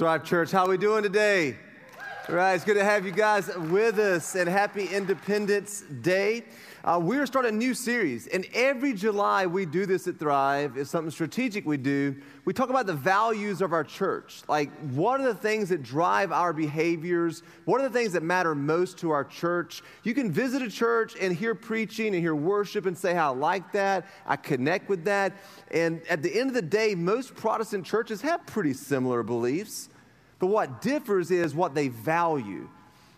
Thrive Church, how we doing today? Right, it's good to have you guys with us and happy Independence Day. Uh, we're starting a new series, and every July we do this at Thrive. It's something strategic we do. We talk about the values of our church. Like, what are the things that drive our behaviors? What are the things that matter most to our church? You can visit a church and hear preaching and hear worship and say, how I like that. I connect with that. And at the end of the day, most Protestant churches have pretty similar beliefs. But what differs is what they value.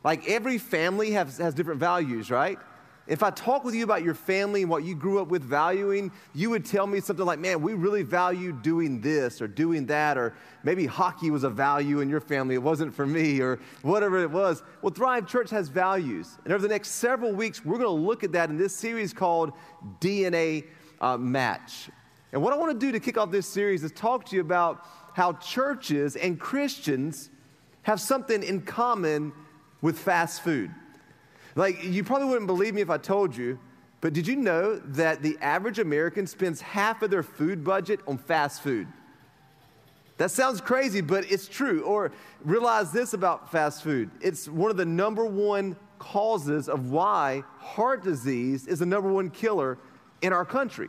Like, every family has, has different values, right? If I talk with you about your family and what you grew up with valuing, you would tell me something like, man, we really value doing this or doing that, or maybe hockey was a value in your family, it wasn't for me, or whatever it was. Well, Thrive Church has values. And over the next several weeks, we're going to look at that in this series called DNA uh, Match. And what I want to do to kick off this series is talk to you about how churches and Christians have something in common with fast food. Like, you probably wouldn't believe me if I told you, but did you know that the average American spends half of their food budget on fast food? That sounds crazy, but it's true. Or realize this about fast food it's one of the number one causes of why heart disease is the number one killer in our country.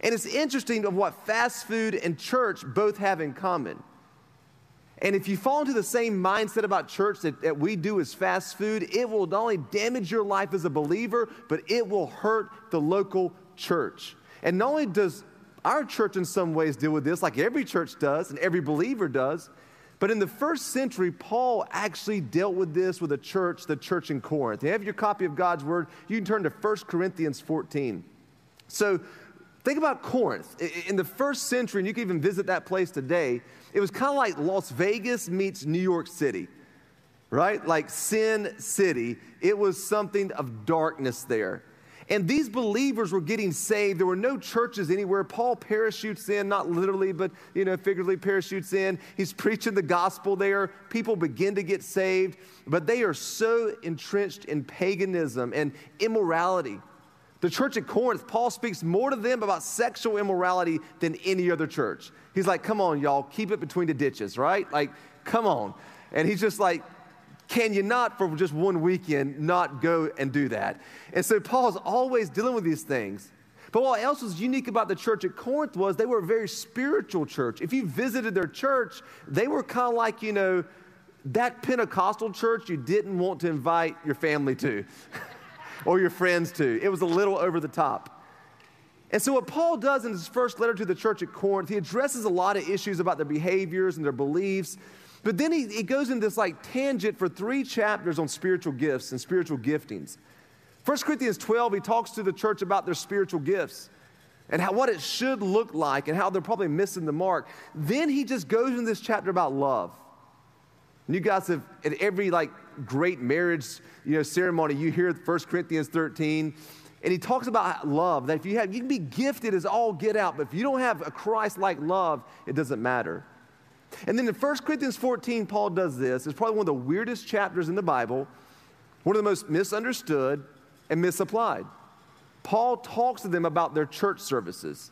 And it's interesting of what fast food and church both have in common. And if you fall into the same mindset about church that, that, we do as fast food, it will not only damage your life as a believer, but it will hurt the local church. And not only does our church in some ways deal with this, like every church does and every believer does, but in the first century, Paul actually dealt with this with a church, the church in Corinth. You have your copy of God's word, you can turn to 1 Corinthians 14. So think about Corinth. In the first century, and you can even visit that place today, it was kind of like Las Vegas meets New York City, right? Like Sin City. It was something of darkness there. And these believers were getting saved. There were no churches anywhere. Paul parachutes in, not literally, but you know, figuratively parachutes in. He's preaching the gospel there. People begin to get saved, but they are so entrenched in paganism and immorality. The church at Corinth, Paul speaks more to them about sexual immorality than any other church. He's like, come on, y'all, keep it between the ditches, right? Like, come on. And he's just like, can you not, for just one weekend, not go and do that? And so Paul's always dealing with these things. But what else was unique about the church at Corinth was they were a very spiritual church. If you visited their church, they were kind of like, you know, that Pentecostal church you didn't want to invite your family to or your friends to. It was a little over the top. And so, what Paul does in his first letter to the church at Corinth, he addresses a lot of issues about their behaviors and their beliefs. But then he, he goes in this like tangent for three chapters on spiritual gifts and spiritual giftings. 1 Corinthians 12, he talks to the church about their spiritual gifts and how, what it should look like and how they're probably missing the mark. Then he just goes in this chapter about love. And you guys have, at every like great marriage you know, ceremony, you hear 1 Corinthians 13 and he talks about love, that if you have, you can be gifted as all get out, but if you don't have a Christ like love, it doesn't matter. And then in 1 Corinthians 14, Paul does this. It's probably one of the weirdest chapters in the Bible, one of the most misunderstood and misapplied. Paul talks to them about their church services.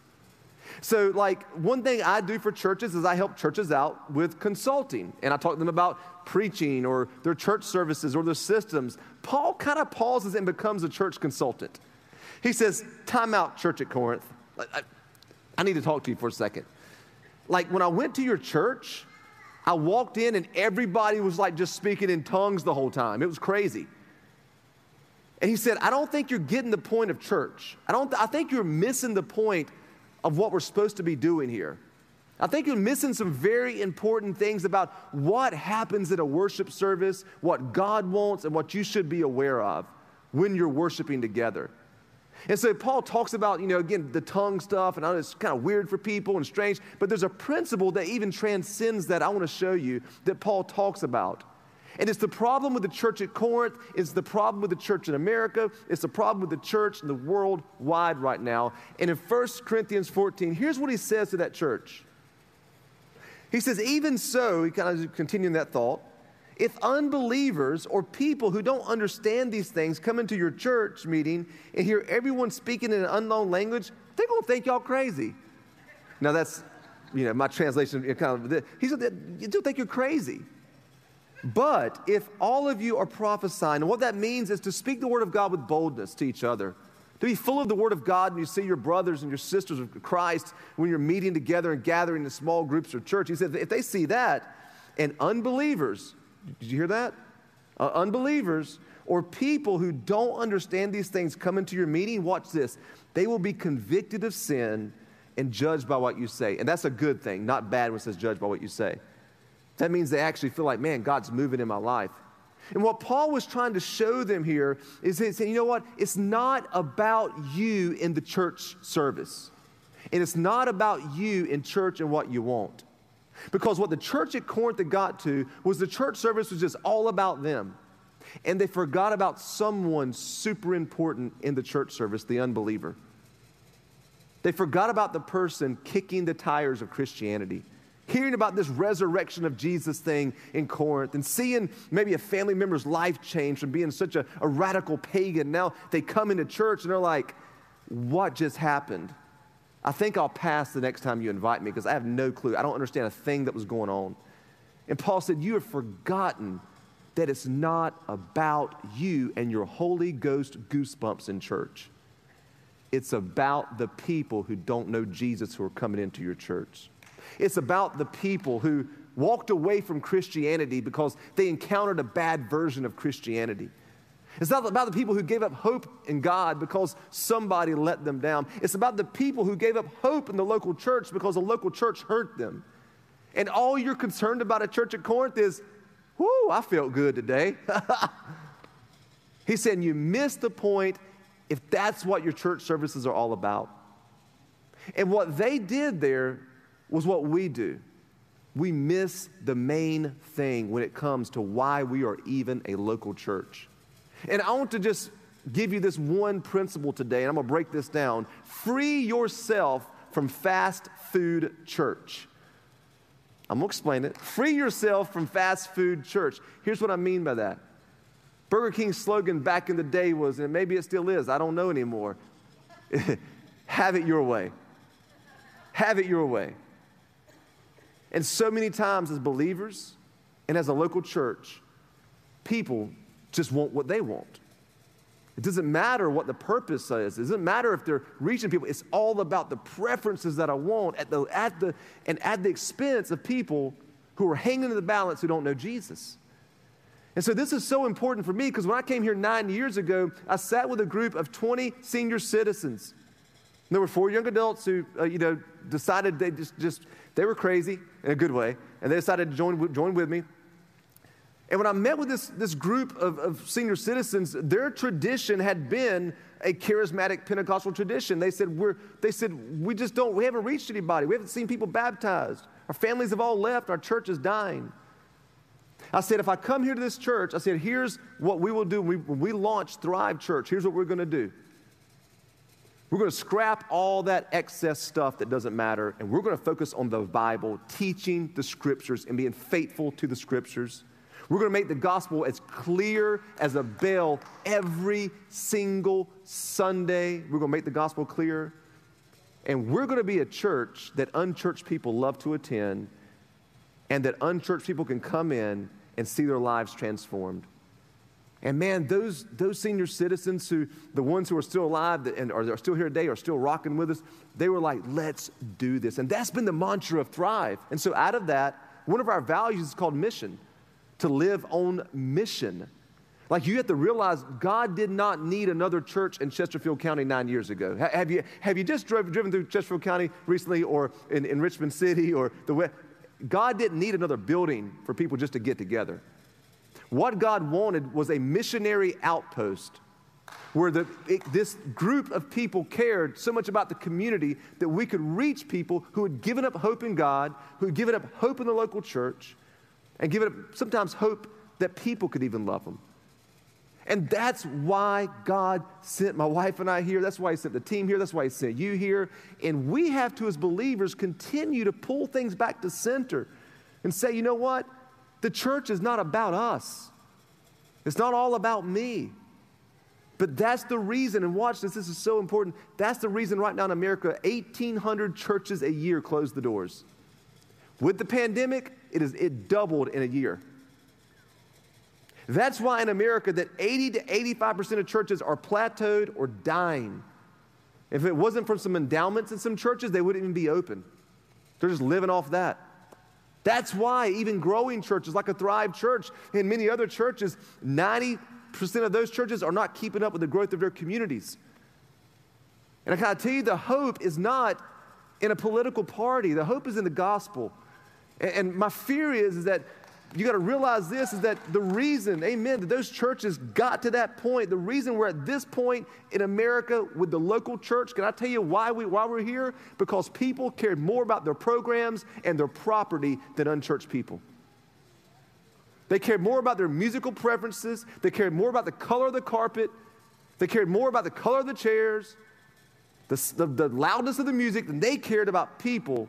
So, like, one thing I do for churches is I help churches out with consulting. And I talk to them about preaching or their church services or their systems. Paul kind of pauses and becomes a church consultant. He says, Time out, church at Corinth. I, I need to talk to you for a second. Like when I went to your church, I walked in and everybody was like just speaking in tongues the whole time. It was crazy. And he said, I don't think you're getting the point of church. I, don't, I think you're missing the point of what we're supposed to be doing here. I think you're missing some very important things about what happens at a worship service, what God wants, and what you should be aware of when you're worshiping together. And so Paul talks about, you know, again, the tongue stuff, and it's kind of weird for people and strange, but there's a principle that even transcends that I want to show you that Paul talks about. And it's the problem with the church at Corinth, it's the problem with the church in America, it's the problem with the church in the world wide right now. And in 1 Corinthians 14, here's what he says to that church. He says, even so, he kind of continuing that thought, if unbelievers or people who don't understand these things come into your church meeting and hear everyone speaking in an unknown language, they're going to think y'all crazy. Now, that's you know, my translation kind of, he said, you do think you're crazy. But if all of you are prophesying, and what that means is to speak the word of God with boldness to each other, to be full of the word of God and you see your brothers and your sisters of Christ when you're meeting together and gathering in small groups or church. He said, if they see that, and unbelievers, did you hear that? Uh, unbelievers or people who don't understand these things come into your meeting, watch this. They will be convicted of sin and judged by what you say. And that's a good thing, not bad when it says judged by what you say. That means they actually feel like, man, God's moving in my life. And what Paul was trying to show them here is saying, you know what? It's not about you in the church service. And it's not about you in church and what you want. Because what the church at Corinth had got to was the church service was just all about them. And they forgot about someone super important in the church service, the unbeliever. They forgot about the person kicking the tires of Christianity hearing about this resurrection of Jesus thing in Corinth and seeing maybe a family member's life change from being such a, a radical pagan. Now they come into church and they're like, what just happened? I think I'll pass the next time you invite me because I have no clue. I don't understand a thing that was going on. And Paul said, You have forgotten that it's not about you and your Holy Ghost goosebumps in church. It's about the people who don't know Jesus who are coming into your church. It's about the people who walked away from Christianity because they encountered a bad version of Christianity. It's not about the people who gave up hope in God because somebody let them down. It's about the people who gave up hope in the local church because the local church hurt them. And all you're concerned about at church at Corinth is, whoo, I felt good today. He's saying you missed the point if that's what your church services are all about. And what they did there was what we do. We miss the main thing when it comes to why we are even a local church. And I want to just give you this one principle today, and I'm to break this down. Free yourself from fast food church. I'm to explain it. Free yourself from fast food church. Here's what I mean by that. Burger King's slogan back in the day was, and maybe it still is, I don't know anymore have it your way. Have it your way. And so many times, as believers and as a local church, people just want what they want. It doesn't matter what the purpose is. It doesn't matter if they're reaching people. It's all about the preferences that I want at the, at the, and at the expense of people who are hanging in the balance who don't know Jesus. And so this is so important for me because when I came here nine years ago, I sat with a group of 20 senior citizens. There were four young adults who, uh, you know, decided they just, just they were crazy in a good way, and they decided to join, join with me. And when I met with this, this group of, of senior citizens, their tradition had been a charismatic Pentecostal tradition. They said, we're, they said, we just don't, we haven't reached anybody. We haven't seen people baptized. Our families have all left. Our church is dying. I said, if I come here to this church, I said, here's what we will do when we, when we launch Thrive Church. Here's what we're going to do. We're going to scrap all that excess stuff that doesn't matter, and we're going to focus on the Bible, teaching the scriptures and being faithful to the scriptures. We're going to make the gospel as clear as a bell every single Sunday. We're going to make the gospel clear. And we're going to be a church that unchurched people love to attend and that unchurched people can come in and see their lives transformed. And man, those, those senior citizens who, the ones who are still alive and are, are still here today, are still rocking with us, they were like, let's do this. And that's been the mantra of Thrive. And so out of that, one of our values is called mission, to live on mission. Like you have to realize God did not need another church in Chesterfield County nine years ago. Have you, have you just drove, driven through Chesterfield County recently or in, in Richmond City or the West? God didn't need another building for people just to get together. What God wanted was a missionary outpost where the, it, this group of people cared so much about the community that we could reach people who had given up hope in God, who had given up hope in the local church, and given up sometimes hope that people could even love them. And that's why God sent my wife and I here. That's why He sent the team here. That's why He sent you here. And we have to, as believers, continue to pull things back to center and say, you know what? The church is not about us, it's not all about me. But that's the reason, and watch this, this is so important. That's the reason right now in America, 1,800 churches a year close the doors. With the pandemic, it, is, it doubled in a year. That's why in America that 80 to 85% of churches are plateaued or dying. If it wasn't for some endowments in some churches, they wouldn't even be open. They're just living off that. That's why even growing churches like a Thrive Church and many other churches, 90% of those churches are not keeping up with the growth of their communities. And I gotta tell you, the hope is not in a political party. The hope is in the gospel. And, my fear is, is that you got to realize this is that the reason, amen, that those churches got to that point, the reason we're at this point in America with the local church, can I tell you why, we, why we're here? Because people cared more about their programs and their property than unchurched people. They cared more about their musical preferences, they cared more about the color of the carpet, they cared more about the color of the chairs, the, the, the loudness of the music than they cared about people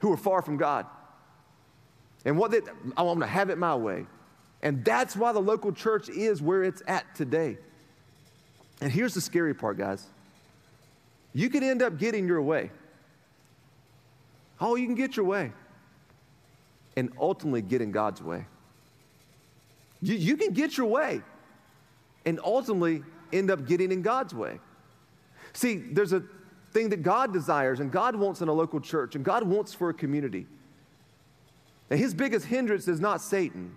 who were far from God. And what they, I want to have it my way. And that's why the local church is where it's at today. And here's the scary part, guys. You can end up getting your way. Oh, you can get your way. And ultimately get in God's way. You, you can get your way and ultimately end up getting in God's way. See, there's a thing that God desires and God wants in a local church and God wants for a community. And his biggest hindrance is not Satan.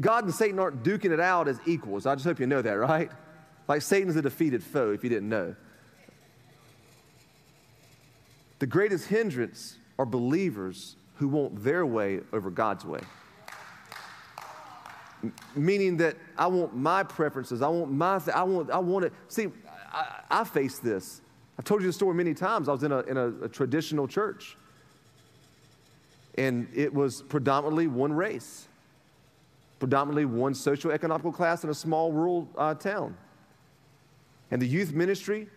God and Satan aren't duking it out as equals. I just hope you know that, right? Like Satan's a defeated foe, if you didn't know. The greatest hindrance are believers who want their way over God's way. M- meaning that I want my preferences, I want my, th- I want, I want it. See, I, I face this. I've told you the story many times. I was in a, in a, a traditional church and it was predominantly one race, predominantly one socio-economical class in a small rural uh, town. And the youth ministry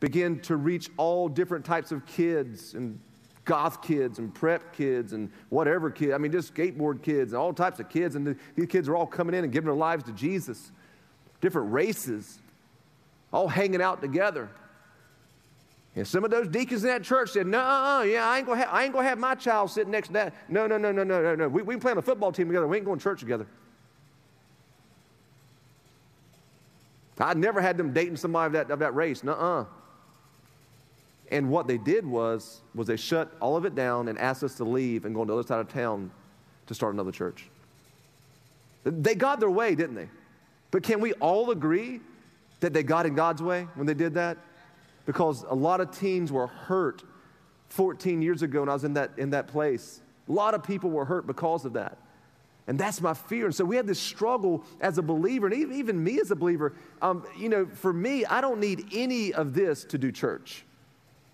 began to reach all different types of kids and goth kids and prep kids and whatever kids. I mean, just skateboard kids and all types of kids. And the, these kids are all coming in and giving their lives to Jesus. Different races, all hanging out together. And some of those deacons in that church said, No, yeah, I ain't gonna have, I ain't gonna have my child sitting next to that. No, no, no, no, no, no, no. We, we play on a football team together. We ain't going to church together. I never had them dating somebody of that, of that race. Nuh-uh. And what they did was, was they shut all of it down and asked us to leave and go on the other side of town to start another church. They got their way, didn't they? But can we all agree that they got in God's way when they did that? Because a lot of teens were hurt 14 years ago when I was in that, in that place. A lot of people were hurt because of that. And that's my fear. And so we had this struggle as a believer, and even, even me as a believer. Um, you know, for me, I don't need any of this to do church.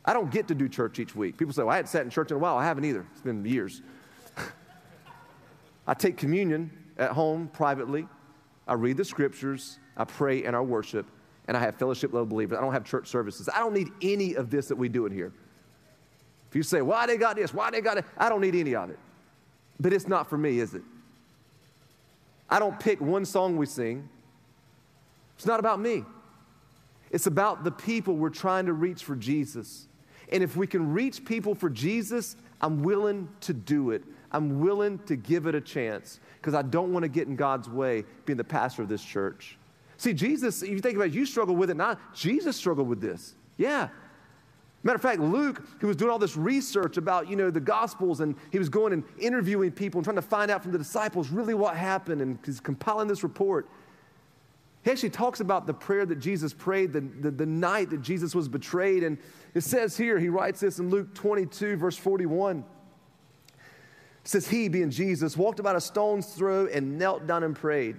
I don't get to do church each week. People say, well, I hadn't sat in church in a while. I haven't either. It's been years. I take communion at home privately. I read the scriptures. I pray and I worship and I have fellowship level believers. I don't have church services. I don't need any of this that we do in here. If you say, why they got this, why they got it, I don't need any of it. But it's not for me, is it? I don't pick one song we sing. It's not about me. It's about the people we're trying to reach for Jesus. And if we can reach people for Jesus, I'm willing to do it. I'm willing to give it a chance because I don't want to get in God's way being the pastor of this church. See, Jesus, if you think about it, you struggle with it not. Jesus struggled with this. Yeah. Matter of fact, Luke, who was doing all this research about, you know, the Gospels, and he was going and interviewing people and trying to find out from the disciples really what happened, and he's compiling this report. He actually talks about the prayer that Jesus prayed the, the, the night that Jesus was betrayed. And it says here, he writes this in Luke 22, verse 41. It says, He, being Jesus, walked about a stone's throw and knelt down and prayed.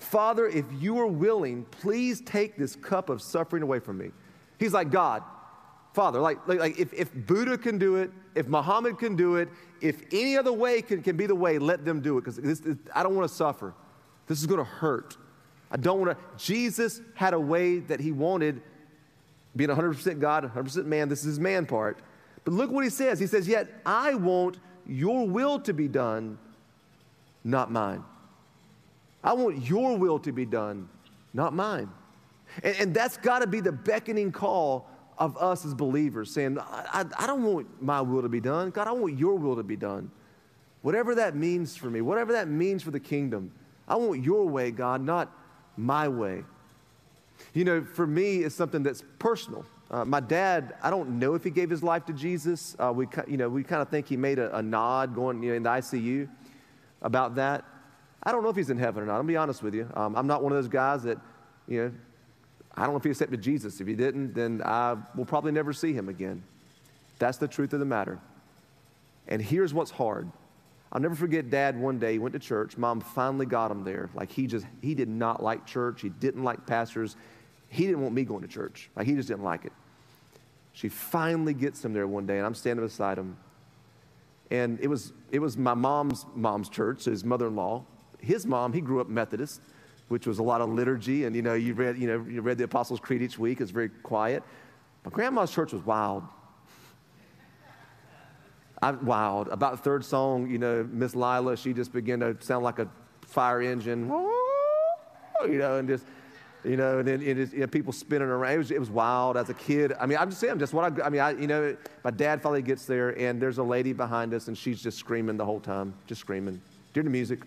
Father, if you are willing, please take this cup of suffering away from me. He's like, God, Father, like, like, like if, if Buddha can do it, if Muhammad can do it, if any other way can, can be the way, let them do it because I don't want to suffer. This is going to hurt. I don't want to. Jesus had a way that he wanted, being 100% God, 100% man. This is his man part. But look what he says. He says, Yet I want your will to be done, not mine. I want your will to be done, not mine. And, and that's got to be the beckoning call of us as believers saying, I, I, I don't want my will to be done. God, I want your will to be done. Whatever that means for me, whatever that means for the kingdom, I want your way, God, not my way. You know, for me, it's something that's personal. Uh, my dad, I don't know if he gave his life to Jesus. Uh, we, you know, we kind of think he made a, a nod going you know, in the ICU about that. I don't know if he's in heaven or not. I'll be honest with you. Um, I'm not one of those guys that, you know, I don't know if he accepted Jesus. If he didn't, then I will probably never see him again. That's the truth of the matter. And here's what's hard. I'll never forget dad one day, went to church. Mom finally got him there. Like he just, he did not like church. He didn't like pastors. He didn't want me going to church. Like he just didn't like it. She finally gets him there one day, and I'm standing beside him. And it was, it was my mom's mom's church, his mother-in-law. His mom, he grew up Methodist, which was a lot of liturgy, and you know, you read, you know, you read the Apostles' Creed each week. It's very quiet. My grandma's church was wild. I, wild. About third song, you know, Miss Lila, she just began to sound like a fire engine, you know, and just you know, and then it is, you know, people spinning around. It was, it was wild as a kid. I mean, I'm just saying, just what I, I mean, I, you know, my dad finally gets there, and there's a lady behind us, and she's just screaming the whole time, just screaming. During the music.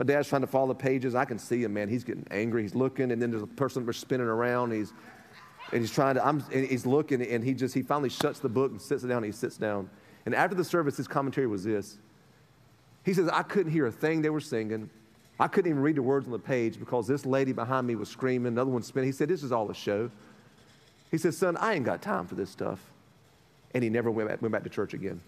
My dad's trying to follow the pages. I can see him, man. He's getting angry. He's looking, and then there's a person that's spinning around. He's, and he's trying to, I'm, he's looking, and he just, he finally shuts the book and sits it down, and he sits down. And after the service, his commentary was this. He says, I couldn't hear a thing they were singing. I couldn't even read the words on the page because this lady behind me was screaming, another one spinning. He said, This is all a show. He said, Son, I ain't got time for this stuff. And he never went back, went back to church again.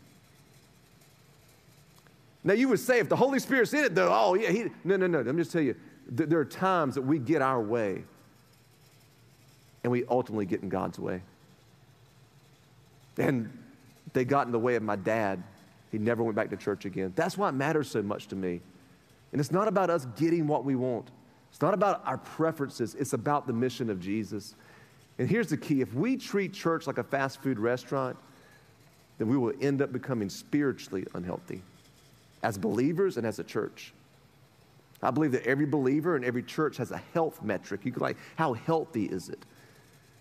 Now, you would say, if the Holy Spirit's in it, though, oh, yeah, he. No, no, no. Let me just tell you, th- there are times that we get our way and we ultimately get in God's way. And they got in the way of my dad. He never went back to church again. That's why it matters so much to me. And it's not about us getting what we want, it's not about our preferences, it's about the mission of Jesus. And here's the key if we treat church like a fast food restaurant, then we will end up becoming spiritually unhealthy as believers and as a church. I believe that every believer and every church has a health metric. You could like, how healthy is it?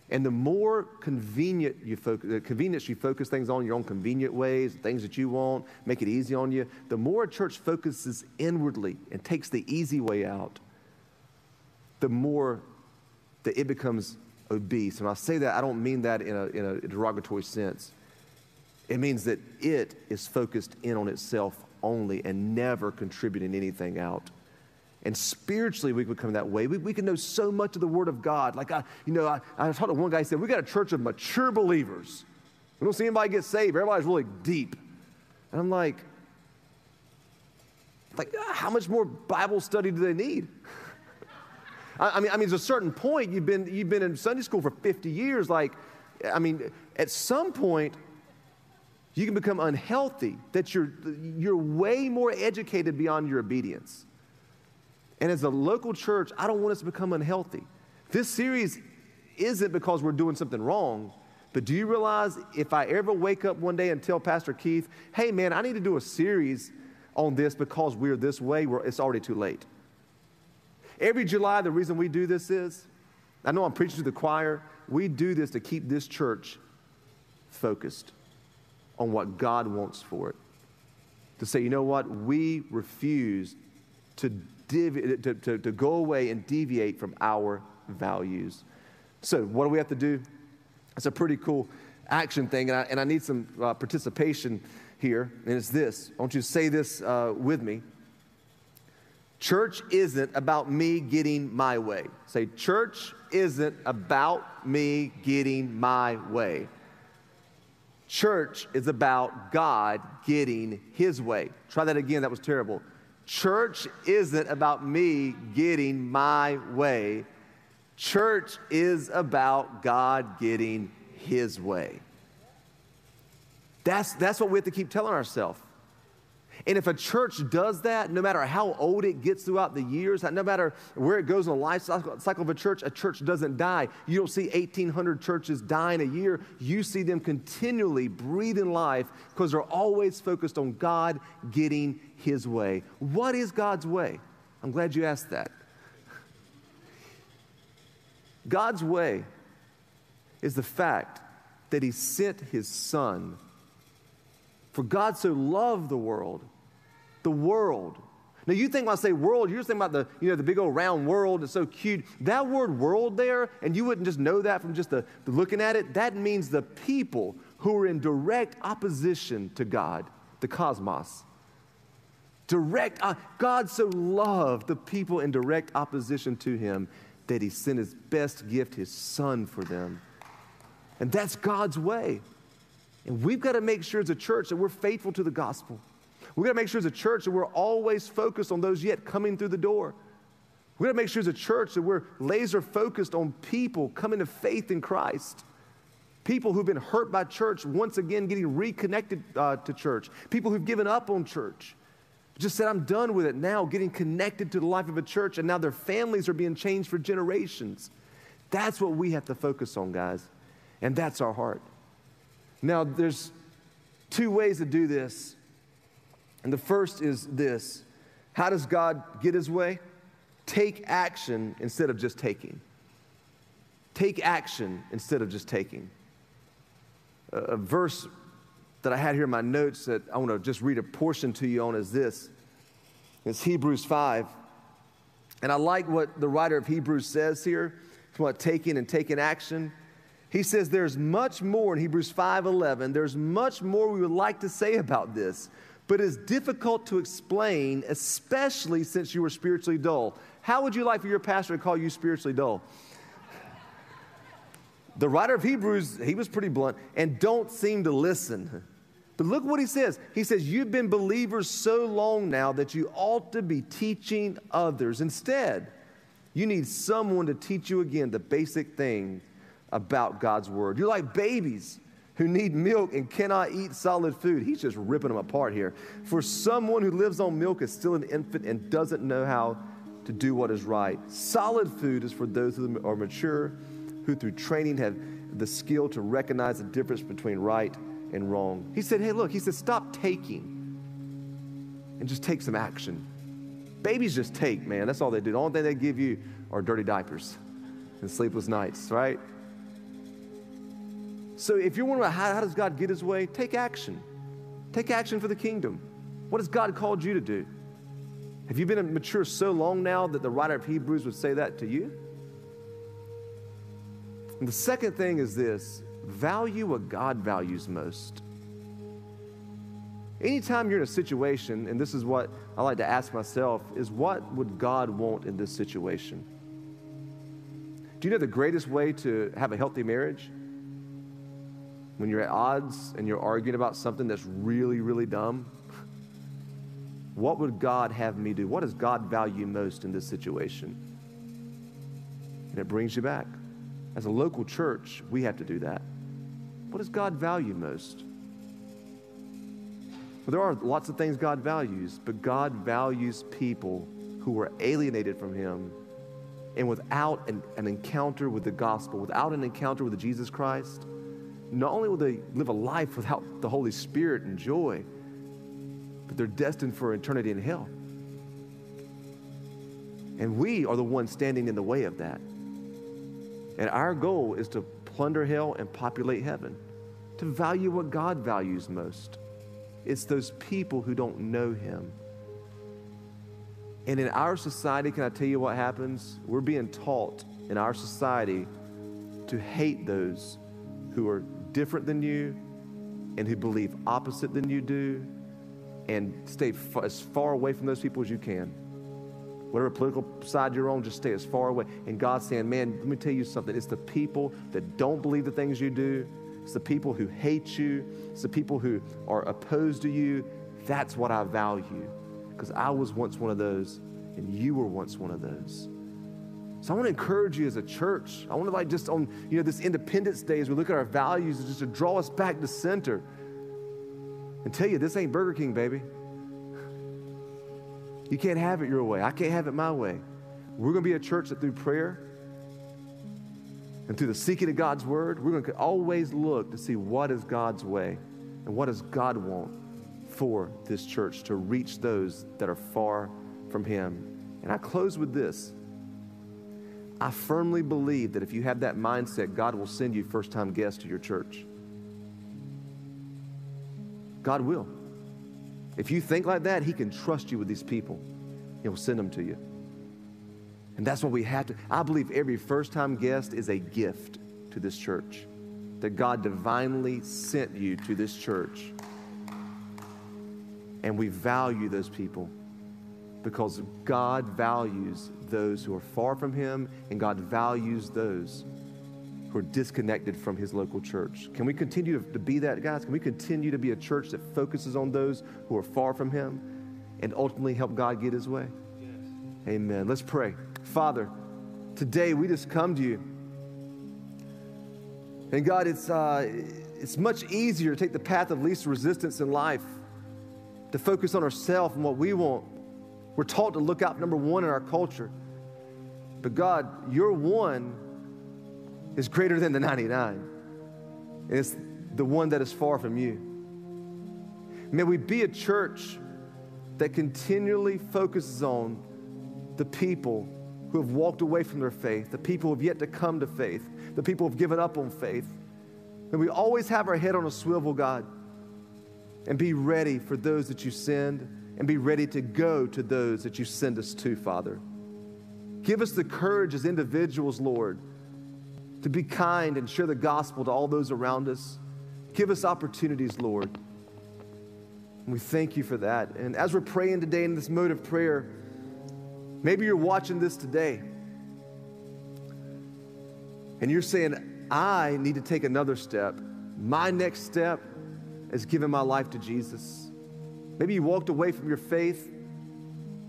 And the more convenient you focus, the convenience you focus things on your own convenient ways, things that you want, make it easy on you, the more a church focuses inwardly and takes the easy way out, the more that it becomes obese. And I say that, I don't mean that in a, in a derogatory sense. It means that it is focused in on itself only and never contributing anything out. And spiritually, we could become that way. We, we can know so much of the Word of God. Like, I, you know, I, I talked to one guy, he said, We got a church of mature believers. We don't see anybody get saved. Everybody's really deep. And I'm like, like, ah, how much more Bible study do they need? I, I, mean, I mean, there's a certain point you've been, you've been in Sunday school for 50 years. Like, I mean, at some point, you can become unhealthy, that you're, you're way more educated beyond your obedience. And as a local church, I don't want us to become unhealthy. This series isn't because we're doing something wrong, but do you realize if I ever wake up one day and tell Pastor Keith, hey man, I need to do a series on this because we're this way, it's already too late. Every July, the reason we do this is I know I'm preaching to the choir, we do this to keep this church focused on what God wants for it. To say, you know what, we refuse to divi- to, to, to go away and deviate from our values. So, what do we have to do? It's a pretty cool action thing, and I, and I need some uh, participation here, and it's this. I want you to say this uh, with me. Church isn't about me getting my way. Say, church isn't about me getting my way. Church is about God getting his way. Try that again, that was terrible. Church isn't about me getting my way. Church is about God getting his way. That's, that's what we have to keep telling ourselves. And if a church does that, no matter how old it gets throughout the years, no matter where it goes in the life cycle of a church, a church doesn't die. You don't see 1,800 churches dying a year. You see them continually breathing life because they're always focused on God getting His way. What is God's way? I'm glad you asked that. God's way is the fact that he sent his son. For God so loved the world, the world. Now you think when I say world, you're just thinking about the, you know, the big old round world, it's so cute. That word world there, and you wouldn't just know that from just the, the looking at it, that means the people who are in direct opposition to God, the cosmos. Direct, uh, God so loved the people in direct opposition to him that he sent his best gift, his son, for them. And that's God's way. And we've got to make sure as a church that we're faithful to the gospel. We've got to make sure as a church that we're always focused on those yet coming through the door. We've got to make sure as a church that we're laser focused on people coming to faith in Christ. People who've been hurt by church once again getting reconnected uh, to church. People who've given up on church. Just said, I'm done with it now, getting connected to the life of a church, and now their families are being changed for generations. That's what we have to focus on, guys. And that's our heart. Now, there's two ways to do this. And the first is this How does God get his way? Take action instead of just taking. Take action instead of just taking. A, verse that I had here in my notes that I want to just read a portion to you on is this. It's Hebrews 5. And I like what the writer of Hebrews says here It's about taking and taking action. He says there's much more in Hebrews 5:11. There's much more we would like to say about this, but it's difficult to explain, especially since you were spiritually dull. How would you like for your pastor to call you spiritually dull? The writer of Hebrews, he was pretty blunt, and don't seem to listen. But look what he says. He says, You've been believers so long now that you ought to be teaching others. Instead, you need someone to teach you again the basic thing about God's word. You're like babies who need milk and cannot eat solid food. He's just ripping them apart here. For someone who lives on milk is still an infant and doesn't know how to do what is right. Solid food is for those who are mature, who through training have the skill to recognize the difference between right and wrong. He said, Hey, look, he said, stop taking and just take some action. Babies just take, man. That's all they do. The only thing they give you are dirty diapers and sleepless nights, right? So if you're wondering how, how does God get his way, take action. Take action for the kingdom. What has God called you to do? Have you been mature so long now that the writer of Hebrews would say that to you? And the second thing is this value what God values most. Anytime you're in a situation, and this is what I like to ask myself, is what would God want in this situation? Do you know the greatest way to have a healthy marriage? When you're at odds and you're arguing about something that's really, really dumb? What would God have me do? What does God value most in this situation? And it brings you back. As a local church, we have to do that. What does God value most? Well, there are lots of things God values, but God values people who are alienated from Him and without an, an encounter with the gospel, without an encounter with Jesus Christ, not only will they live a life without the Holy Spirit and joy, but they're destined for eternity in hell. And we are the ones standing in the way of that. And our goal is to plunder hell and populate heaven, to value what God values most. It's those people who don't know Him. And in our society, can I tell you what happens? We're being taught in our society to hate those who are different than you and who believe opposite than you do and stay as far away from those people as you can. Whatever political side you're on, just stay as far away. And God's saying, man, let me tell you something. It's the people that don't believe the things you do, it's the people who hate you, it's the people who are opposed to you. That's what I value. Because I was once one of those, and you were once one of those. So I want to encourage you as a church. I want to like just on, you know, this Independence Day as we look at our values, just to draw us back to center and tell you this ain't Burger King, baby. You can't have it your way. I can't have it my way. We're going to be a church that through prayer and through the seeking of God's word, we're going to always look to see what is God's way and what does God want for this church to reach those that are far from Him. And I close with this. I firmly believe that if you have that mindset, God will send you first time guests to your church. God will. If you think like that, He can trust you with these people. He'll send them to you. And that's what we have to. I believe every first time guest is a gift to this church, that God divinely sent you to this church. And we value those people because God values those who are far from Him, and God values those who are disconnected from His local church. Can we continue to be that, guys? Can we continue to be a church that focuses on those who are far from Him and ultimately help God get His way? Yes. Amen. Let's pray. Father, today we just come to you. And God, it's, uh, it's much easier to take the path of least resistance in life, to focus on ourselves and what we want. We're taught to look out number one in our culture. But God, your one is greater than the 99. And it's the one that is far from you. May we be a church that continually focuses on the people who have walked away from their faith, the people who have yet to come to faith, the people who have given up on faith. And we always have our head on a swivel, God, and be ready for those that you send and be ready to go to those that you send us to, Father. Give us the courage as individuals, Lord, to be kind and share the gospel to all those around us. Give us opportunities, Lord. And we thank you for that. And as we're praying today in this mode of prayer, Maybe you're watching this today and you're saying, I need to take another step. My next step is giving my life to Jesus. Maybe you walked away from your faith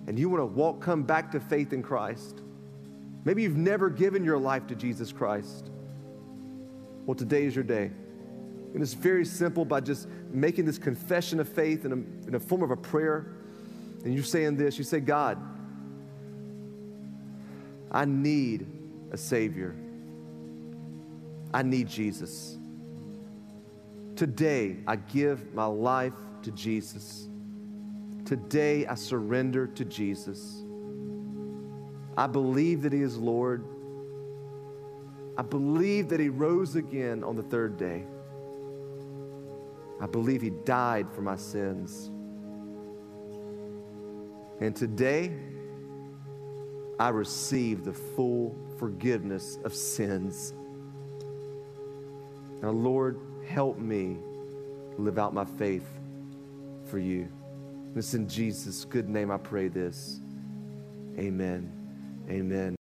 and you want to walk, come back to faith in Christ. Maybe you've never given your life to Jesus Christ. Well, today is your day. And it's very simple by just making this confession of faith in a, in a form of a prayer. And you're saying this you say, God, I need a Savior. I need Jesus. Today, I give my life to Jesus. Today, I surrender to Jesus. I believe that He is Lord. I believe that He rose again on the third day. I believe He died for my sins. And today, I receive the full forgiveness of sins. Now, Lord, help me live out my faith for you. It's in Jesus' good name I pray this. Amen. Amen.